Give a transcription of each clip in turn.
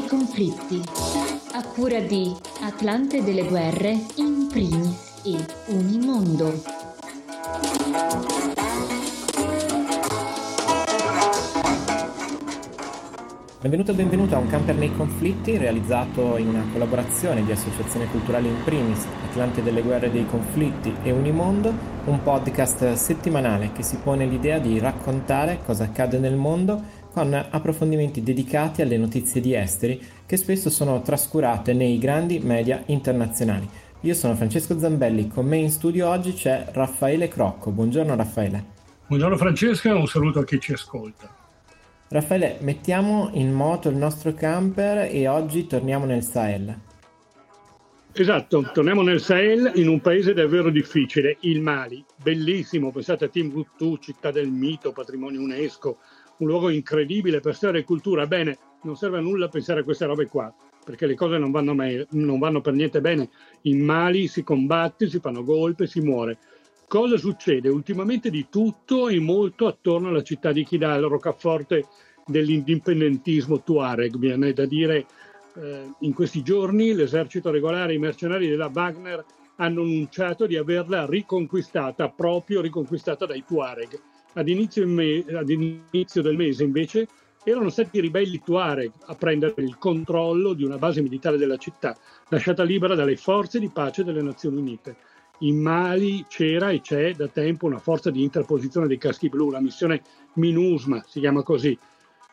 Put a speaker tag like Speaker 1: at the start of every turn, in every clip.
Speaker 1: nei conflitti. A cura di Atlante delle guerre, in primis e Unimondo.
Speaker 2: Benvenuto e benvenuto a Un camper nei conflitti realizzato in una collaborazione di Associazione Culturale in primis, Atlante delle guerre dei conflitti e Unimondo, un podcast settimanale che si pone l'idea di raccontare cosa accade nel mondo con approfondimenti dedicati alle notizie di esteri che spesso sono trascurate nei grandi media internazionali. Io sono Francesco Zambelli, con me in studio oggi c'è Raffaele Crocco. Buongiorno Raffaele.
Speaker 3: Buongiorno Francesco e un saluto a chi ci ascolta.
Speaker 2: Raffaele, mettiamo in moto il nostro camper e oggi torniamo nel Sahel.
Speaker 3: Esatto, torniamo nel Sahel in un paese davvero difficile, il Mali. Bellissimo, pensate a Timbuktu, città del mito, patrimonio UNESCO, un luogo incredibile per storia e cultura. Bene, non serve a nulla pensare a queste robe qua, perché le cose non vanno, mai, non vanno per niente bene. In Mali si combatte, si fanno golpe, si muore. Cosa succede? Ultimamente di tutto e molto attorno alla città di Kidal, roccaforte dell'indipendentismo Tuareg. Viene da dire, eh, in questi giorni l'esercito regolare, i mercenari della Wagner hanno annunciato di averla riconquistata, proprio riconquistata dai Tuareg ad inizio, me- ad inizio del mese invece erano stati i ribelli Tuareg a prendere il controllo di una base militare della città, lasciata libera dalle forze di pace delle Nazioni Unite. In Mali c'era e c'è da tempo una forza di interposizione dei caschi blu, la missione MINUSMA si chiama così.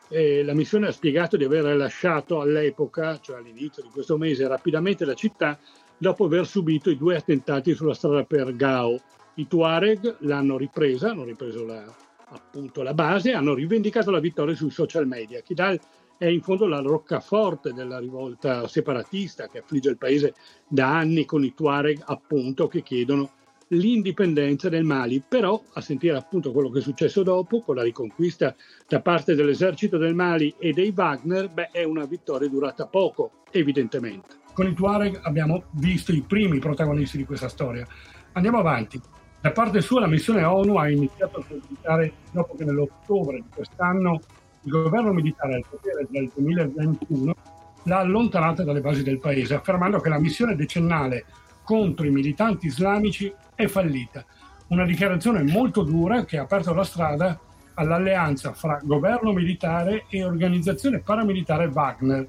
Speaker 3: E la missione ha spiegato di aver lasciato all'epoca, cioè all'inizio di questo mese, rapidamente la città dopo aver subito i due attentati sulla strada per Gao, i Tuareg l'hanno ripresa, hanno ripreso la, appunto la base, hanno rivendicato la vittoria sui social media. Kidal è in fondo la roccaforte della rivolta separatista che affligge il paese da anni con i Tuareg appunto che chiedono l'indipendenza del Mali, però a sentire appunto quello che è successo dopo con la riconquista da parte dell'esercito del Mali e dei Wagner, beh, è una vittoria durata poco, evidentemente. Con i Tuareg abbiamo visto i primi protagonisti di questa storia. Andiamo avanti. Da parte sua la missione ONU ha iniziato a sollecitare, dopo che nell'ottobre di quest'anno il governo militare al potere del 2021 l'ha allontanata dalle basi del paese, affermando che la missione decennale contro i militanti islamici è fallita. Una dichiarazione molto dura che ha aperto la strada all'alleanza fra governo militare e organizzazione paramilitare Wagner.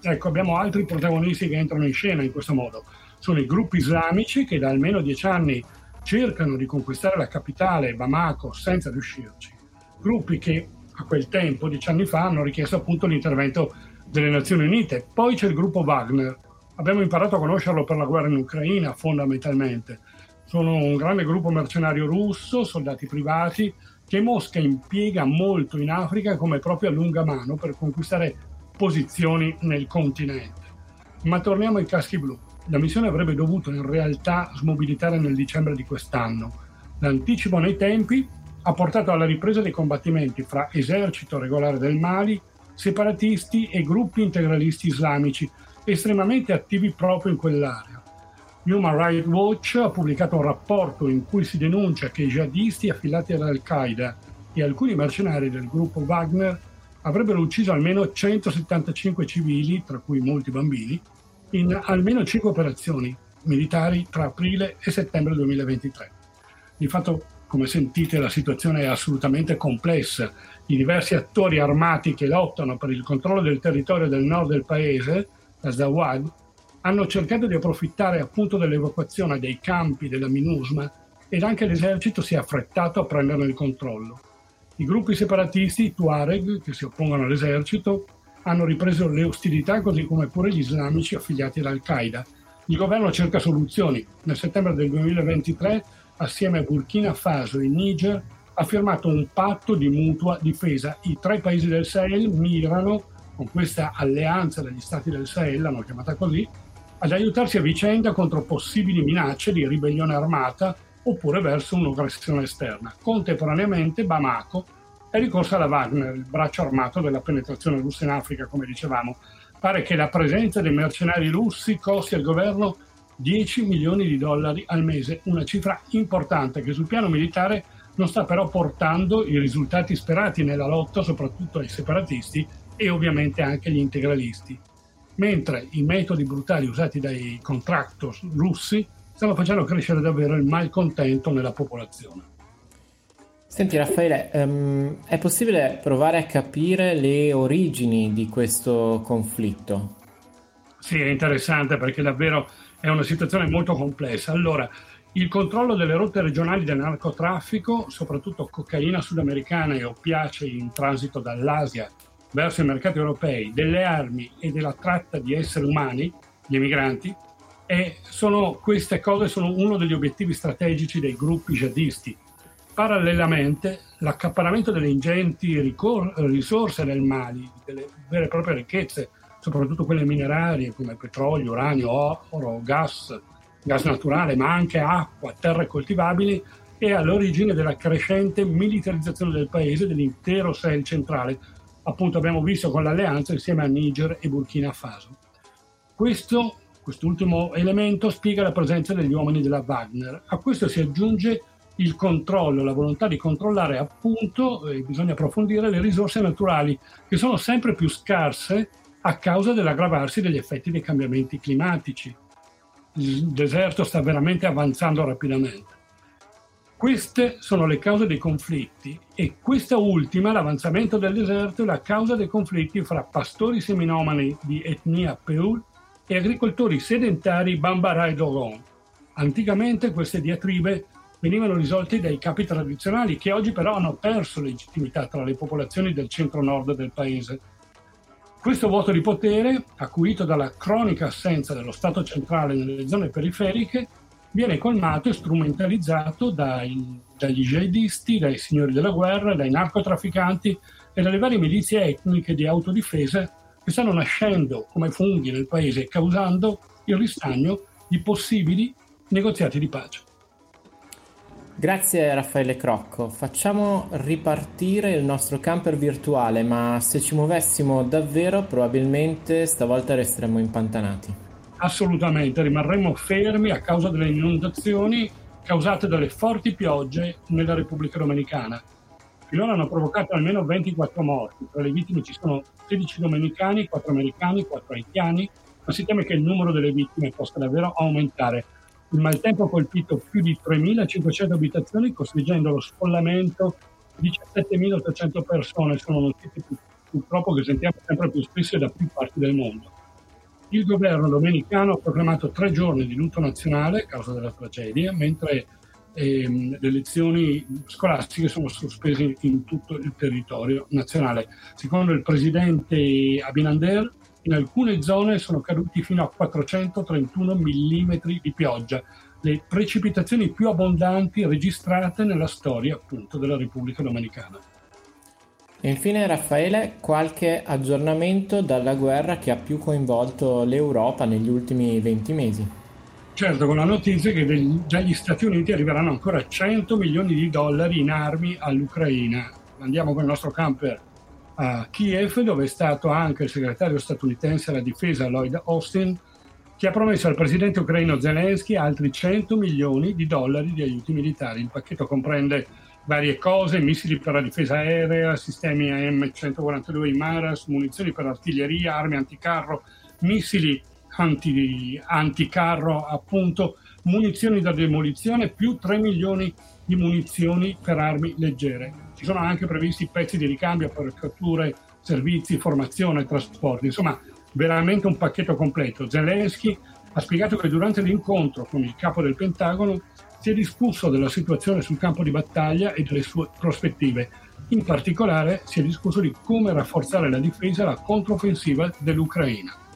Speaker 3: Ecco, abbiamo altri protagonisti che entrano in scena in questo modo. Sono i gruppi islamici che da almeno dieci anni cercano di conquistare la capitale, Bamako, senza riuscirci. Gruppi che a quel tempo, dieci anni fa, hanno richiesto appunto l'intervento delle Nazioni Unite. Poi c'è il gruppo Wagner. Abbiamo imparato a conoscerlo per la guerra in Ucraina, fondamentalmente. Sono un grande gruppo mercenario russo, soldati privati, che Mosca impiega molto in Africa come proprio a lunga mano per conquistare posizioni nel continente. Ma torniamo ai caschi blu. La missione avrebbe dovuto in realtà smobilitare nel dicembre di quest'anno. L'anticipo nei tempi ha portato alla ripresa dei combattimenti fra esercito regolare del Mali, separatisti e gruppi integralisti islamici estremamente attivi proprio in quell'area. Human Rights Watch ha pubblicato un rapporto in cui si denuncia che i jihadisti affiliati all'Al-Qaeda e alcuni mercenari del gruppo Wagner avrebbero ucciso almeno 175 civili, tra cui molti bambini, in almeno cinque operazioni militari tra aprile e settembre 2023. Di fatto, come sentite, la situazione è assolutamente complessa. I diversi attori armati che lottano per il controllo del territorio del nord del paese, la Zawad, hanno cercato di approfittare appunto dell'evacuazione dei campi della MINUSMA ed anche l'esercito si è affrettato a prenderne il controllo. I gruppi separatisti, i Tuareg, che si oppongono all'esercito, hanno ripreso le ostilità così come pure gli islamici affiliati ad Al-Qaeda. Il governo cerca soluzioni. Nel settembre del 2023, assieme a Burkina Faso e Niger, ha firmato un patto di mutua difesa. I tre paesi del Sahel mirano, con questa alleanza degli stati del Sahel, l'hanno chiamata così, ad aiutarsi a vicenda contro possibili minacce di ribellione armata oppure verso un'aggressione esterna. Contemporaneamente Bamako è ricorsa alla Wagner, il braccio armato della penetrazione russa in Africa, come dicevamo. Pare che la presenza dei mercenari russi costi al governo 10 milioni di dollari al mese, una cifra importante che sul piano militare non sta però portando i risultati sperati nella lotta soprattutto ai separatisti e ovviamente anche gli integralisti, mentre i metodi brutali usati dai contractors russi stanno facendo crescere davvero il malcontento nella popolazione.
Speaker 2: Senti Raffaele, um, è possibile provare a capire le origini di questo conflitto?
Speaker 3: Sì, è interessante perché davvero è una situazione molto complessa. Allora, il controllo delle rotte regionali del narcotraffico, soprattutto cocaina sudamericana e oppiacei in transito dall'Asia verso i mercati europei, delle armi e della tratta di esseri umani, gli emigranti, e sono, queste cose sono uno degli obiettivi strategici dei gruppi jihadisti. Parallelamente, l'accaparramento delle ingenti ricor- risorse del Mali, delle vere e proprie ricchezze, soprattutto quelle minerarie come petrolio, uranio, oro, gas, gas naturale, ma anche acqua, terre coltivabili, è all'origine della crescente militarizzazione del paese, dell'intero Sahel centrale, appunto abbiamo visto con l'alleanza insieme a Niger e Burkina Faso. Questo, quest'ultimo elemento spiega la presenza degli uomini della Wagner. A questo si aggiunge il controllo, la volontà di controllare appunto, e bisogna approfondire, le risorse naturali che sono sempre più scarse a causa dell'aggravarsi degli effetti dei cambiamenti climatici. Il deserto sta veramente avanzando rapidamente. Queste sono le cause dei conflitti e questa ultima, l'avanzamento del deserto, è la causa dei conflitti fra pastori seminomani di etnia Peul e agricoltori sedentari Bambara e Dogon. Anticamente queste diatribe venivano risolte dai capi tradizionali che oggi però hanno perso legittimità tra le popolazioni del centro-nord del paese. Questo vuoto di potere, acuito dalla cronica assenza dello Stato centrale nelle zone periferiche, viene colmato e strumentalizzato dai, dagli jihadisti, dai signori della guerra, dai narcotrafficanti e dalle varie milizie etniche di autodifesa che stanno nascendo come funghi nel paese causando il ristagno di possibili negoziati di pace.
Speaker 2: Grazie Raffaele Crocco. Facciamo ripartire il nostro camper virtuale, ma se ci muovessimo davvero probabilmente stavolta resteremmo impantanati.
Speaker 3: Assolutamente, rimarremo fermi a causa delle inondazioni causate dalle forti piogge nella Repubblica Dominicana. Finora hanno provocato almeno 24 morti, tra le vittime ci sono 16 domenicani, 4 americani, 4 haitiani, ma si teme che il numero delle vittime possa davvero aumentare. Il maltempo ha colpito più di 3.500 abitazioni, costringendo lo sfollamento di 17.800 persone. Sono notizie purtroppo che sentiamo sempre più spesso da più parti del mondo. Il governo domenicano ha proclamato tre giorni di lutto nazionale a causa della tragedia, mentre ehm, le lezioni scolastiche sono sospese in tutto il territorio nazionale. Secondo il presidente Abinander, in alcune zone sono caduti fino a 431 mm di pioggia, le precipitazioni più abbondanti registrate nella storia appunto della Repubblica Dominicana.
Speaker 2: E infine Raffaele, qualche aggiornamento dalla guerra che ha più coinvolto l'Europa negli ultimi 20 mesi?
Speaker 3: Certo, con la notizia che dagli Stati Uniti arriveranno ancora 100 milioni di dollari in armi all'Ucraina. Andiamo con il nostro camper a Kiev, dove è stato anche il segretario statunitense alla difesa Lloyd Austin, che ha promesso al presidente ucraino Zelensky altri 100 milioni di dollari di aiuti militari. Il pacchetto comprende varie cose, missili per la difesa aerea, sistemi AM-142 Maras, munizioni per artiglieria, armi anticarro, missili anti, anticarro, appunto, munizioni da demolizione, più 3 milioni di munizioni per armi leggere. Ci sono anche previsti pezzi di ricambio catture, servizi, formazione, trasporti, insomma veramente un pacchetto completo. Zelensky ha spiegato che durante l'incontro con il capo del Pentagono si è discusso della situazione sul campo di battaglia e delle sue prospettive. In particolare si è discusso di come rafforzare la difesa e la controffensiva dell'Ucraina.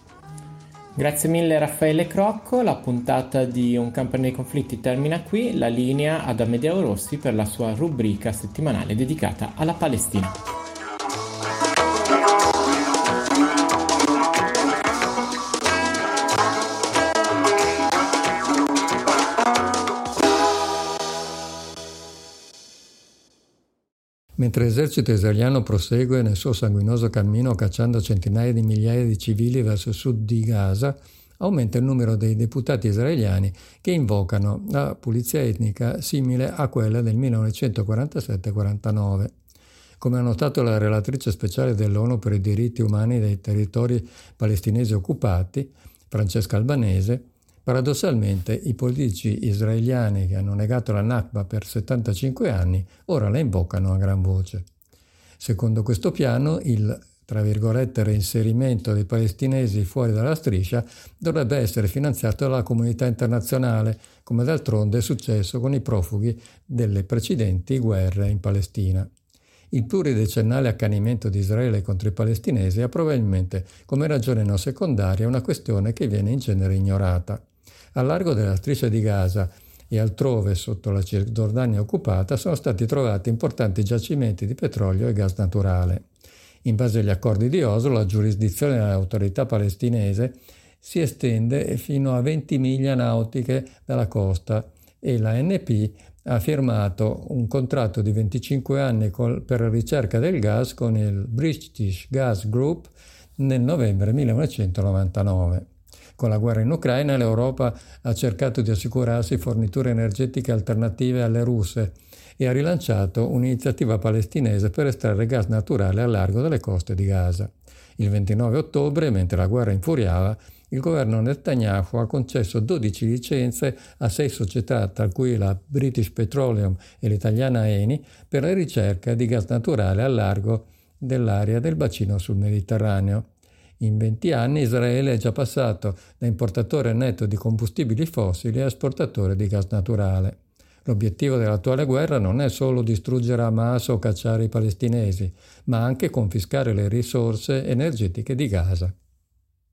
Speaker 2: Grazie mille Raffaele Crocco, la puntata di Un camper nei conflitti termina qui, la linea ad Amedeo Rossi per la sua rubrica settimanale dedicata alla Palestina.
Speaker 4: Mentre l'esercito israeliano prosegue nel suo sanguinoso cammino cacciando centinaia di migliaia di civili verso il sud di Gaza, aumenta il numero dei deputati israeliani che invocano la pulizia etnica simile a quella del 1947-49. Come ha notato la relatrice speciale dell'ONU per i diritti umani dei territori palestinesi occupati, Francesca Albanese, paradossalmente i politici israeliani che hanno negato la Nakba per 75 anni ora la invocano a gran voce. Secondo questo piano, il tra virgolette, reinserimento dei palestinesi fuori dalla striscia dovrebbe essere finanziato dalla comunità internazionale, come d'altronde è successo con i profughi delle precedenti guerre in Palestina. Il pluridecennale accanimento di Israele contro i palestinesi ha probabilmente come ragione non secondaria una questione che viene in genere ignorata. Al largo della striscia di Gaza e altrove sotto la Cisgiordania occupata sono stati trovati importanti giacimenti di petrolio e gas naturale. In base agli accordi di Oslo, la giurisdizione dell'autorità palestinese si estende fino a 20 miglia nautiche dalla costa e la NP ha firmato un contratto di 25 anni col, per la ricerca del gas con il British Gas Group nel novembre 1999. Con la guerra in Ucraina l'Europa ha cercato di assicurarsi forniture energetiche alternative alle russe e ha rilanciato un'iniziativa palestinese per estrarre gas naturale a largo delle coste di Gaza. Il 29 ottobre, mentre la guerra infuriava, il governo Netanyahu ha concesso 12 licenze a sei società, tra cui la British Petroleum e l'italiana Eni, per la ricerca di gas naturale a largo dell'area del bacino sul Mediterraneo. In 20 anni Israele è già passato da importatore netto di combustibili fossili a esportatore di gas naturale. L'obiettivo dell'attuale guerra non è solo distruggere Hamas o cacciare i palestinesi, ma anche confiscare le risorse energetiche di Gaza.